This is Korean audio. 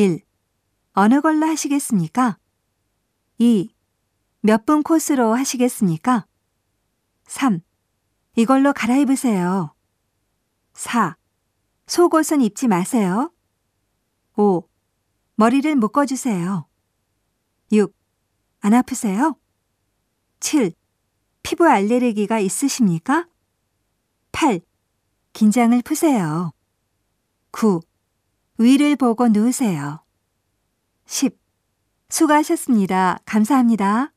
1. 어느 걸로 하시겠습니까? 2. 몇 분 코스로 하시겠습니까? 3. 이걸로 갈아입으세요. 4. 속옷은 입지 마세요. 5. 머리를 묶어주세요. 6. 안 아프세요? 7. 피부 알레르기가 있으십니까? 8. 긴장을 푸세요. 9. 위를 보고 누우세요. 10. 수고하셨습니다. 감사합니다.